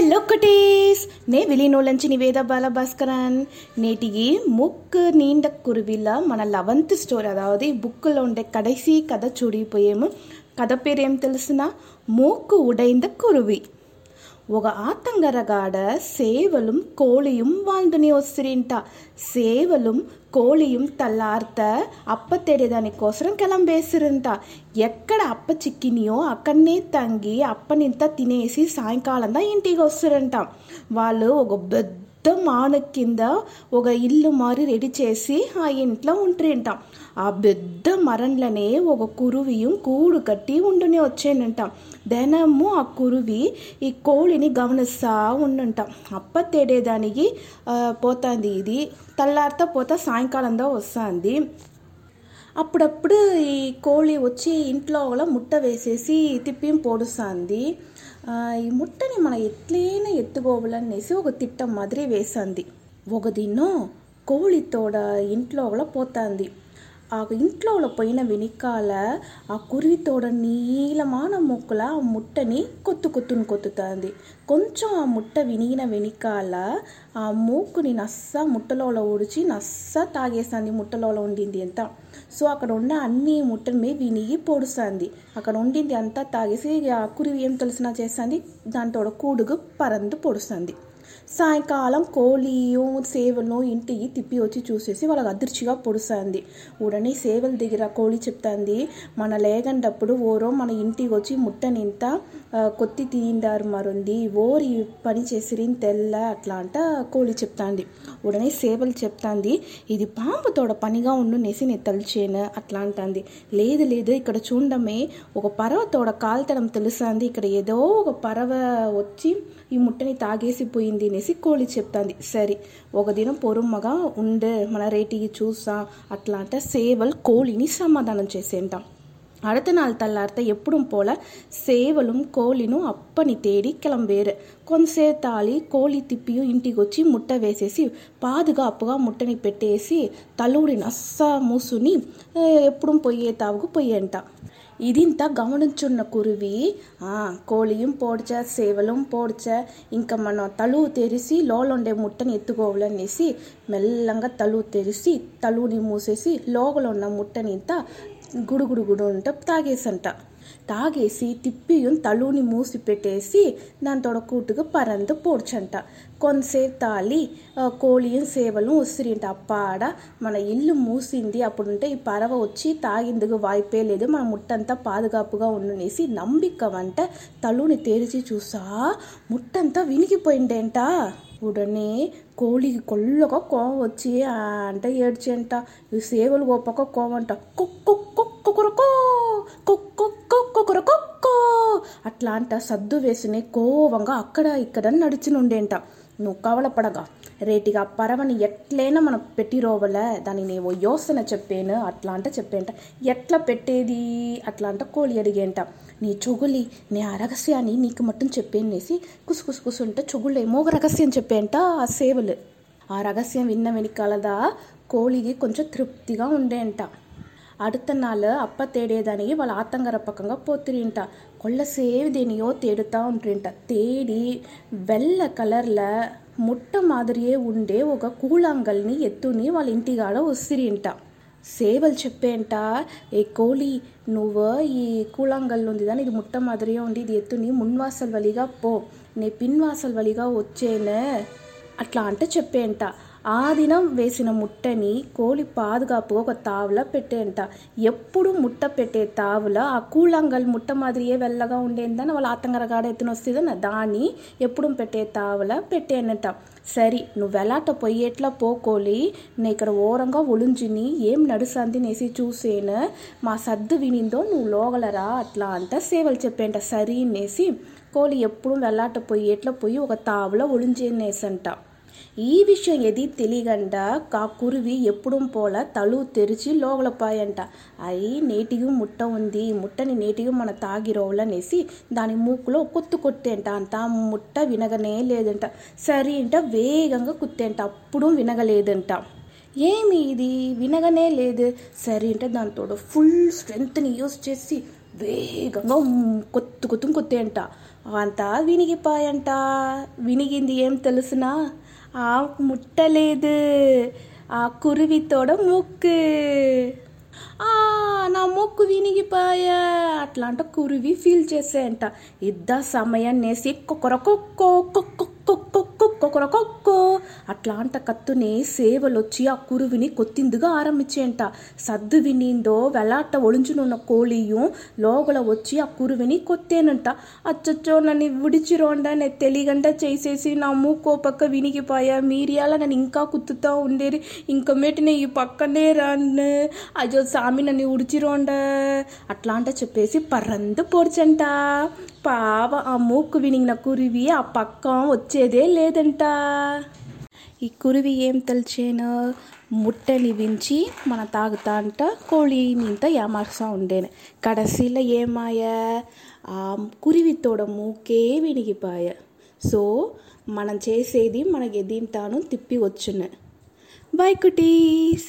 Hello cuties నే విలీనోలంచి నివేద బాలభాస్కరన్ నేటికి ముక్కు నీండ కురువిలా మన లెవెంత్ స్టోర్ అదావది బుక్కులో ఉండే కడైసి కథ చూడిపోయాము కథ పేరేం ఏం తెలిసిన మూక్కు ఉడైంద కురువి ఒక ఆతంగరగాడ సేవలు కోళియం వాళ్ళు నివసిరింట సేవలు కోళియం తల్లార్త అప్ప తెరేదానికోసరం కిలంబేసిరింట ఎక్కడ అప్ప చిక్కినయో అక్కడనే తంగి అప్పనింత తినేసి సాయంకాలంతా ఇంటికి వస్తురంట వాళ్ళు ఒక పెద్ద మొత్తం ఆన కింద ఒక ఇల్లు మారి రెడీ చేసి ఆ ఇంట్లో ఉంటుంటాం ఆ పెద్ద మరణలనే ఒక కురువియం కూడు కట్టి ఉండునే వచ్చేనంటాం. దినము ఆ కురువి ఈ కోళిని గమనిస్తా ఉండుంటాం. అప్ప తేడేదానికి పోతుంది ఇది. తల్లారితో పోతా సాయంకాలంతో వస్తుంది. అప్పుడప్పుడు ఈ కోಳಿ వచ్చి ఇంట్లో కూడా ముట్ట వేసేసి తిప్పి పొడుస్తుంది ఆ, ఈ ముట్టని మన ఎట్లైనా ఎత్తుకోవాలనేసి ఒక తిట్ట మాదిరి వేసింది ఒక దినం కోழிతోడ ఇంట్లో కూడా పోతుంది ఆ ఇంట్లో పోయిన వెనకాల ఆ కురివితోడ నీలమాన మొక్కల ఆ ముట్టని కొత్తు కొత్తుని కొత్తుతుంది కొంచెం ఆ ముట్ట వినిగిన వెనకాల ఆ మూకుని నస్స ముట్టలో ఉడిచి నస్స తాగేస్తుంది ముట్టలో ఉండింది అంతా సో అక్కడ ఉన్న అన్ని ముట్టని వినిగి పొడుస్తుంది అక్కడ ఉండింది అంతా తాగేసి ఆ కురివి ఏం తెలిసినా చేస్తుంది దాంతో కూడుగు పరందు పొడుస్తుంది సాయంకాలం కోలియు సేవలను ఇంటికి తిప్పి వచ్చి చూసేసి వాళ్ళకి అదృష్టిగా పొడుస్తుంది ఉడనే సేవల దగ్గర కోళి చెప్తాంది మన లేగండప్పుడు ఓరో మన ఇంటికి వచ్చి ముట్టని ఇంత కొత్తి తీయిండారు మరుంది ఓరి పని చేసిరిని తెల్ల అట్లా అంట కోళి చెప్తాంది. ఉడనే సేవలు చెప్తాంది ఇది పాము తోడ పనిగా ఉండునేసి నేను తలిచేను అట్లా అంటుంది. లేదు లేదు ఇక్కడ చూడమే ఒక పరవ తోడ కాల్తడం తెలుసాంది ఇక్కడ ఏదో ఒక పరవ వచ్చి ఈ ముట్టని తాగేసి పోయింది అనేసి కోళి చెప్తాంది. సరే ఒక దినం పొరుమ్మగా ఉండే మన రేటికి చూసా అట్లా అంటే సేవల్ కోళిని సమాధానం చేసేద్దాం అడత நாள் தள்ளார்த்த எப்படும் పోల సేవలం కోలిను అప్పని తేడి కిలంబేరు. కొంతసేతాలి కోలి తిప్పియు ఇంటికొచ్చి ముట్ట వేసేసి పాదుగాపుగా ముట్టని పెట్టేసి తలుడి నస్స మూసుని ఎప్పుడు పొయ్యే తావుకు పొయ్యంట. ఇదింతా గమనించున్న కురువి కోళియం పోడ్చ సేవలం పోడ్చ ఇంకా మనం తలువు తెరిసి లోలుండే ముట్టని ఎత్తుకోవాలనేసి మెల్లంగా తలువు తెరిసి తలువుని మూసేసి లోగలున్న ముట్టని ఇంత గుడుగుడు గుడు అంట తాగేసంట. తాగేసి తిప్పియం తలుని మూసి పెట్టేసి దాని తొడకూటుగా పరంద పోడ్చంట. కొంతసేపు తాలి కోళియం సేవలు వస్తురింట అప్పాడ మన ఇల్లు మూసింది అప్పుడుంటే ఈ పరవ వచ్చి తాగిందుకు వాయిపే లేదు మన ముట్టంతా పాదుగాపుగా ఉండనేసి నంబికవంట తలుని తెరిచి చూసా ముట్టంతా వినిగిపోయిండేంట ఉడనే కోళికి కొల్లగా కోవం వచ్చి అంట ఏడ్చేంట సేవలు గొప్పక కోవంట కుక్కు కుక్కురుకో కుక్కురుకొక్కో అట్లా అంట సద్దు వేసునే కోవంగా అక్కడ ఇక్కడ నడిచినుండేంట. నువ్వు కవలపడగా. రేటిగా పరవని ఎట్లైనా మనం పెట్టిరోవల దాని నేను యోసన చెప్పాను అట్లా అంట చెప్పేంట. ఎట్లా పెట్టేది? అట్లా అంట కోలి అడిగేంట. నీ చొగులి నీ ఆ రహస్యాన్ని నీకు మట్టం చెప్పేనేసి కుసుకుసు కుసు కుసుంటే చొగులేమో ఒక రహస్యం చెప్పేంట ఆ సేవలు. ఆ రహస్యం విన్న వెనకాలదా కోಳಿకి కొంచెం తృప్తిగా ఉండేంట. அடுத்த நாள் அப்பா தேடியதானிக்கு వాళ్ళ ఆతంగర పక్కంగా పోతిరింట కొల్ల సేవిదేనియో తేడుతా ఉంటుంట తేడి వెల్ల కలర్ల ముట్ట మాదిరియే ఉండే ఒక కూళాంగల్ని ఎత్తుని వాళ్ళ ఇంటిగాడ వసిరింట సేవలు చెప్పేంట ఏ కోలి నువ్వు ఈ కూళాంగల్ ఉంది దాని ఇది ముట్ట మాదిరియే ఉంది ఇది ఎత్తుని మున్వాసల్ వలిగా పో నీ పిన్వాసల్ వలిగా వచ్చేనే అట్లా అంటే చెప్పేంట ఆ దినం వేసిన ముట్టని కోళి పాదుగాపు ఒక తావులా పెట్టేంట. ఎప్పుడు ముట్ట పెట్టే తావుల ఆ కూళంగల్ ముట్ట మాదిరియే వెల్లగా ఉండేందని వాళ్ళ ఆతంగరగాడ ఎత్తున వస్తుందన్న దాన్ని ఎప్పుడు పెట్టే తావుల పెట్టేనట. సరి నువ్వు వెలాట పొయ్యేట్లా పోకోలి నేను ఇక్కడ ఓరంగా ఒలుంజిని ఏం నడుసంది నేసి చూసేను. మా సద్దు వినిందో నువ్వు లోగలరా అట్లా అంట సేవలు చెప్పేంట. సరి నేసి కోలి ఎప్పుడు వెలాట పొయ్యేట్లా పోయి ఒక తావులో ఒలుంజేనేసంట ఈ విషయం ఏది తెలియగండ కా కురివి ఎప్పుడూ పోల తలు తెరిచి లోగలపాయంట అయి నేటిగా ముట్ట ఉంది. ముట్టని నేటిగా మన తాగిరోవులనేసి దాని మూకులో కొత్తు కొట్టేంట. అంట ముట్ట వినగనే లేదంట. సరే అంట వేగంగా కుత్తేంట. అప్పుడు వినగలేదంట. ఏమి ఇది? వినగనే లేదు. సరే అంటే దాంతో ఫుల్ స్ట్రెంత్ని యూస్ చేసి వేగంగా కొత్తు కొత్తు కొత్తేంట. అంతా వినిగిపాయంట. వినిగింది ఏం తెలుసునా? ఆ ముట్టలేదు ఆ కురువితోడ మూక్కు ఆ నా మొక్కు వినిగిపాయా అట్లా అంట కురువి ఫీల్ చేసేయంట ఇద్ద సమయాన్ని నేసి కొక్కరకొక్కో అట్లా అట్లాంట కత్తునే సేవలు వచ్చి ఆ కురువిని కొత్తిందుగా ఆరంభించేయంట. సద్దు వినిందో వెలాట ఒళించునున్న కోళీయం లోగల వచ్చి ఆ కురువిని కొత్తేనంట. అచ్చచ్చో నన్ను విడిచిరోండ నేను తెలియగంట చేసేసి నా మూకో పక్క వినిగిపోయా. మీరియాల నన్ను ఇంకా కుత్తుతా ఉండేది. ఇంక మేటినే ఈ పక్కనే రాను అయ్యో సామి నన్ను ఉడిచిరోండ అట్లాంట చెప్పేసి పర్రందు పోడ్చంట. పావ ఆ మూకు వినిగిన కురివి ఆ పక్క వచ్చేదే లేదంట. ఈ కురివి ఏం తలిచేను? ముట్టని వించి మన తాగుతా అంట కోಳಿ ఇంత ఏమార్సా ఉండేను. కడసిలో ఏమాయ? ఆ కురివితోడ మూకే వినిగిపాయ. సో మనం చేసేది మనకి ఎదింటాను తిప్పి వచ్చును. Bye cuties!